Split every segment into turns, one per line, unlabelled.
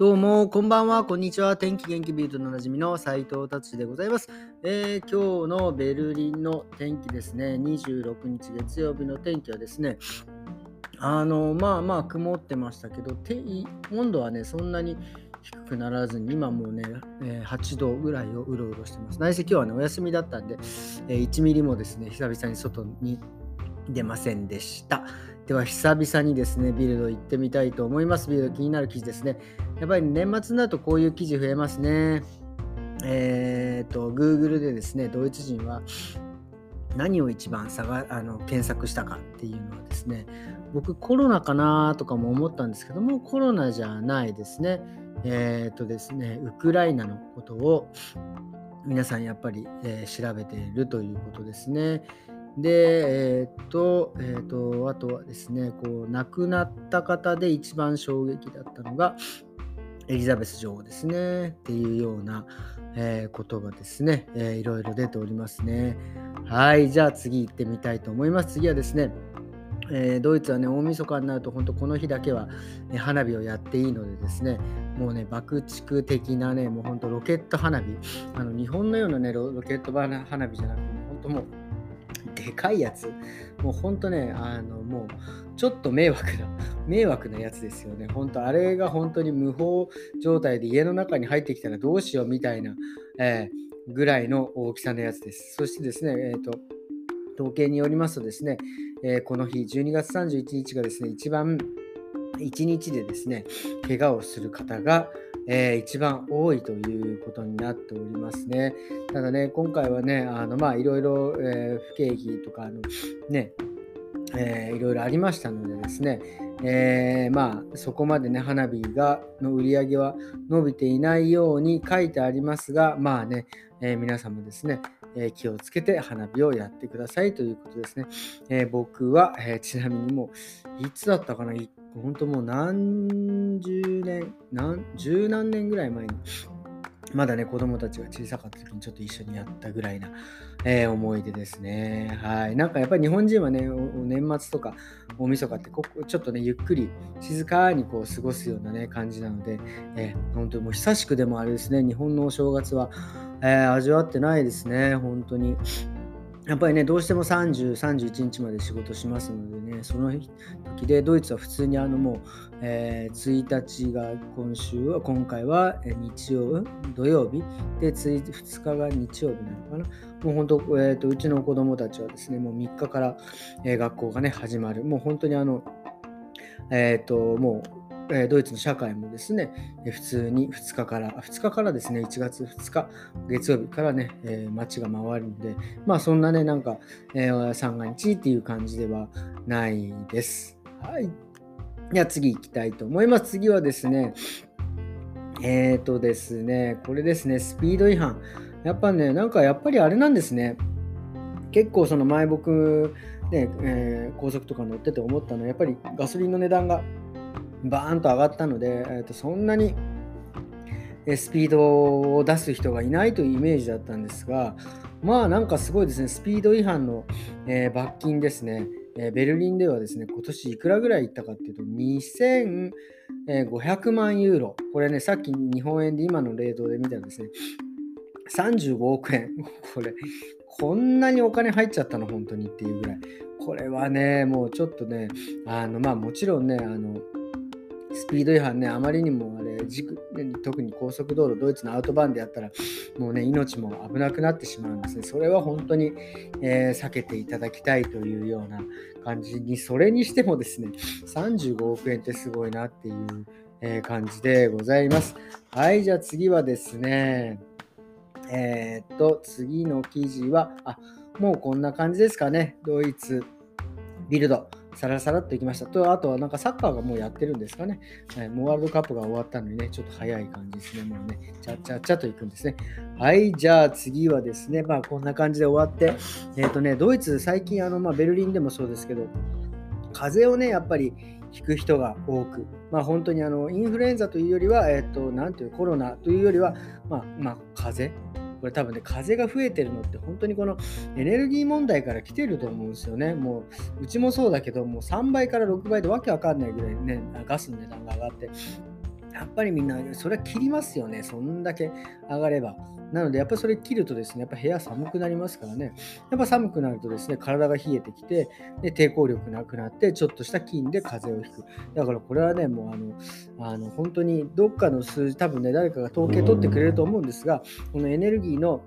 どうも、こんばんは、こんにちは。天気元気ビートのおなじみの斉藤達でございます、えー、今日のベルリンの天気ですね、26日月曜日の天気はですね、あの、まあまあ曇ってましたけど、温度はね、そんなに低くならずに、今もうね、えー、8度ぐらいをうろうろしてます。内せ今日はね、お休みだったんで、えー、1ミリもですね、久々に外に出ませんでした。では久々にですね、ビルド行ってみたいと思います。ビルド気になる記事ですね。やっぱり年末になるとこういう記事増えますね。えっ、と、Google でですね、ドイツ人は何を一番探あの検索したかっていうのはですね、僕コロナかなとかも思ったんですけども、コロナじゃないですね。えっ、とですね、ウクライナのことを皆さんやっぱり、えー、調べているということですね。で、えっ、と、えっ、と、あとはですね、こう、亡くなった方で一番衝撃だったのが、エリザベス女王ですね、っていうような、えー、ことがですね、えー、いろいろ出ておりますね。はい、じゃあ次行ってみたいと思います。次はですね、えー、ドイツはね、大晦日になると、本当この日だけは、ね、花火をやっていいのでですね、もうね、爆竹的なね、もう本当ロケット花火、あの日本のようなねロ、ロケット花火じゃなくて、本当もう、でかいやつ。もうほんとね、あの、もう、ちょっと迷惑な、迷惑なやつですよね。本当あれが本当に無法状態で家の中に入ってきたらどうしようみたいな、えー、ぐらいの大きさのやつです。そしてですね、えっ、ー、と、統計によりますとですね、えー、この日、12月31日がですね、一番1日でですね、怪我をする方が、えー、一番多いということになっておりますね。ただね、今回はね、あのまあいろいろ、えー、不景気とかのね、えー、いろいろありましたのでですね、えー、まあそこまでね花火がの売り上げは伸びていないように書いてありますがまあね、えー、皆さんもですね、えー、気をつけて花火をやってくださいということですね、え僕は、えちなみにもういつだったかな？本当もう何十年、何十何年ぐらい前に、まだね、子供たちが小さかった時にちょっと一緒にやったぐらいな、えー、思い出ですね。はい。なんかやっぱり日本人はね、年末とか大晦日ってここちょっとね、ゆっくり静かにこう過ごすようなね、感じなので、えー、本当にもう久しくでもあれですね、日本のお正月は、えー、味わってないですね、本当に。やっぱりね、どうしても30、31日まで仕事しますのでね、その時で、ドイツは普通にあのもう、えー、1日が今週は、今回は日曜、土曜日、で、2日が日曜日なのかな。もう本当、えーと、うちの子供たちはですね、もう3日から、えー、学校がね、始まる。もう本当にあの、えっ、ー、と、もうえドイツの社会もですね、普通に2日から、2日からですね、1月2日、月曜日からね、え、街が回るんで、まあそんなね、なんか、えー、三が日っていう感じではないです。はい。では次行きたいと思います。次はですね、えっ、ー、とですね、これですね、スピード違反。やっぱね、なんかやっぱりあれなんですね。結構その前僕、ねえー、高速とか乗ってて思ったのは、やっぱりガソリンの値段がバーンと上がったので、えー、とそんなにスピードを出す人がいないというイメージだったんですが、まあなんかすごいですね、スピード違反の、えー、罰金ですね、えー、ベルリンではですね、今年いくらぐらいいったかっていうと、2500万ユーロ。これね、さっき日本円で今のレートで見たらですね、35億円。これ、こんなにお金入っちゃったの、本当にっていうぐらい。これはね、もうちょっとね、あの、まあもちろんね、あの、スピード違反ね、あまりにもあれ、特に高速道路、ドイツのアウトバーンでやったら、もうね、命も危なくなってしまうんですね。それは本当に、えー、避けていただきたいというような感じに、それにしてもですね、35億円ってすごいなっていう、えー、感じでございます。はい、じゃあ次はですね、えー、っと、次の記事は、あ、もうこんな感じですかね。ドイツビルド。さらさらっといきました。と、あとはなんかサッカーがもうやってるんですかね。はい、もうワールドカップが終わったのにね、ちょっと早い感じですね。もうね、ちゃっちゃっちゃといくんですね。はい、じゃあ次はですね、まあこんな感じで終わって、えっ、ー、とね、ドイツ、最近あの、まあベルリンでもそうですけど、風邪をね、やっぱり引く人が多く、まあ本当にあの、インフルエンザというよりは、えっ、ー、と、なんていうコロナというよりは、まあ、まあ、風邪これ多分ね、風が増えてるのって本当にこのエネルギー問題から来てると思うんですよね。もう、うちもそうだけど、もう3倍から6倍でわけわかんないぐらいね、ガスの値段が上がって、やっぱりみんな、それは切りますよね。そんだけ上がれば。なので、やっぱりそれ切るとですね、やっぱ部屋寒くなりますからね。やっぱ寒くなるとですね、体が冷えてきて、で抵抗力なくなって、ちょっとした菌で風邪をひく。だからこれはね、もうあの、あの本当にどっかの数字、多分ね、誰かが統計取ってくれると思うんですが、このエネルギーの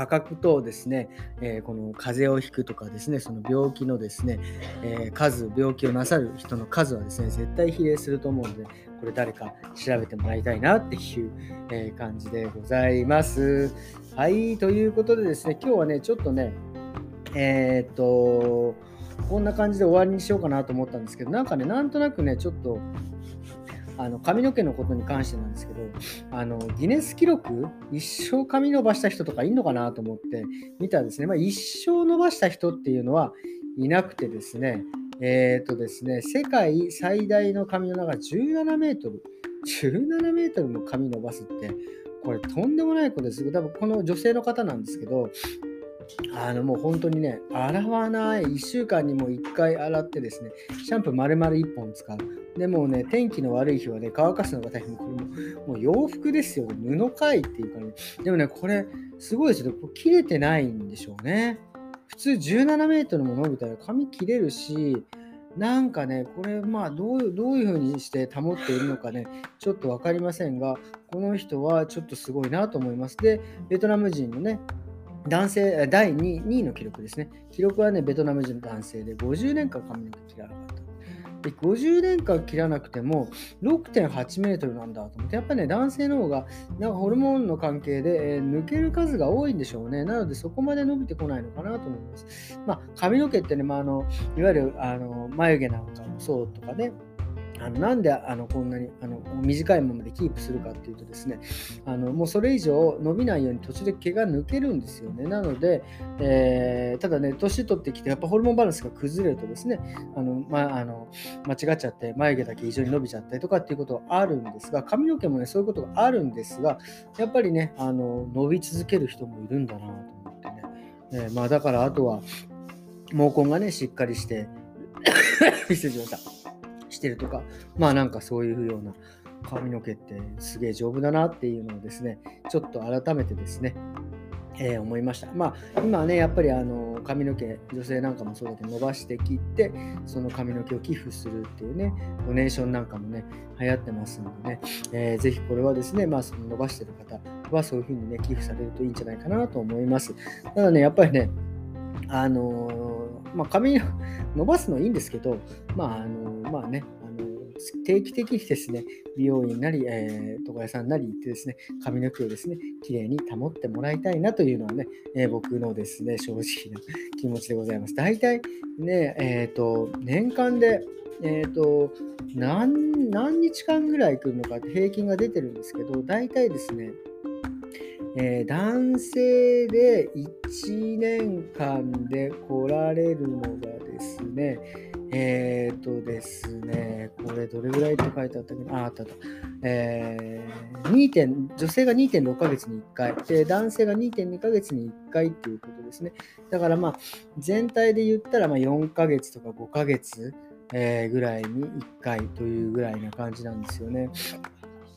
価格とですね、えー、この風邪をひくとかですね、その病気のですね、えー、数、病気をなさる人の数はですね、絶対比例すると思うので、これ誰か調べてもらいたいなっていう、え、感じでございます。はい、ということでですね、今日はね、ちょっとね、えっと、こんな感じで終わりにしようかなと思ったんですけど、なんかね、なんとなくね、ちょっと、あの髪の毛のことに関してなんですけど、あのギネス記録、一生髪伸ばした人とかいるのかなと思って見たんですね。まあ、一生伸ばした人っていうのはいなくてですね、えっ、ー、とですね、世界最大の髪の長17メートル、17メートルも髪伸ばすって、これとんでもないことです。多分この女性の方なんですけど、あのもう本当にね、洗わない、1週間にも1回洗ってですね、シャンプー丸々1本使う。でもね、天気の悪い日はね、乾かすのが大変。これももう洋服ですよ、布かいっていうかね。でもね、これすごいですよ。切れてないんでしょうね。普通17メートルも伸びたら髪切れるし、なんかね、これまあどうどういうふうにして保っているのかね、ちょっと分かりませんが、この人はちょっとすごいなと思います。で、ベトナム人のね、男性、第 2, 2位の記録ですね。記録はね、ベトナム人の男性で50年間髪の毛切らなかった。で50年間切らなくても6.8メートルなんだと思って、やっぱりね、男性の方がなんかホルモンの関係で、えー、抜ける数が多いんでしょうね。なので、そこまで伸びてこないのかなと思います。まあ、髪の毛ってね、まあ、あのいわゆるあの眉毛なんかもそうとかね、あのなんであのこんなにあの短いままでキープするかっていうとですねあのもうそれ以上伸びないように途中で毛が抜けるんですよね。なので、えー、ただね年取ってきてやっぱホルモンバランスが崩れるとですねあの、まあの間違っちゃって眉毛だけ異常に伸びちゃったりとかっていうことはあるんですが髪の毛もねそういうことがあるんですがやっぱりねあの伸び続ける人もいるんだなと思ってね、えー、まあ、だからあとは毛根がねしっかりして 失礼しました。してるとか、まあなんかそういうような髪の毛ってすげえ丈夫だなっていうのをですね、ちょっと改めてですね、えー、思いました。まあ今ね、やっぱりあの髪の毛、女性なんかもそうだけど伸ばして切って、その髪の毛を寄付するっていうね、ドネーションなんかもね、流行ってますのでね、えー、ぜひこれはですね、まあその伸ばしてる方はそういうふうにね、寄付されるといいんじゃないかなと思います。ただね、やっぱりね、あのー、まあ、髪伸ばすのいいんですけど、まあ、あの、まあね、あの定期的にですね、美容院なり、えー、床屋さんなり行ってですね、髪の毛をですね、綺麗に保ってもらいたいなというのはね、えー、僕のですね、正直な気持ちでございます。大体ね、えっ、ー、と、年間で、えっ、と何、何日間ぐらい来るのかって平均が出てるんですけど、大体ですね、えー、男性で1年間で来られるのがですね、えっ、ー、とですね、これどれぐらいって書いてあったっけなあ、あったあった。えー、2点女性が2.6ヶ月に1回で、男性が2.2ヶ月に1回っていうことですね。だからまあ、全体で言ったらま4ヶ月とか5ヶ月、えー、ぐらいに1回というぐらいな感じなんですよね。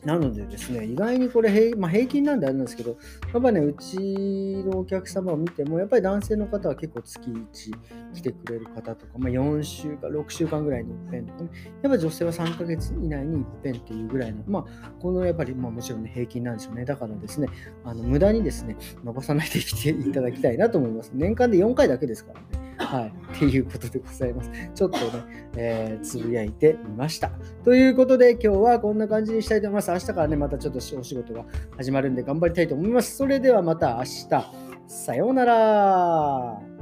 なのでですね、意外にこれ平,、まあ、平均なんであれなんですけど、やっぱね、うちのお客様を見ても、やっぱり男性の方は結構月1来てくれる方とか、まあ、4週間、6週間ぐらいに一遍とかね、やっぱ女性は3ヶ月以内に一遍っていうぐらいの、まあ、このやっぱり、まあ、もちろん、ね、平均なんでしょうね。だからですね、あの無駄にですね、伸ばさないで来ていただきたいなと思います。年間で4回だけですからね。はい。っていうことでございます。ちょっとね、えー、つぶやいてみました。ということで、今日はこんな感じにしたいと思います。明日からね、またちょっとお仕事が始まるんで頑張りたいと思います。それではまた明日。さようなら。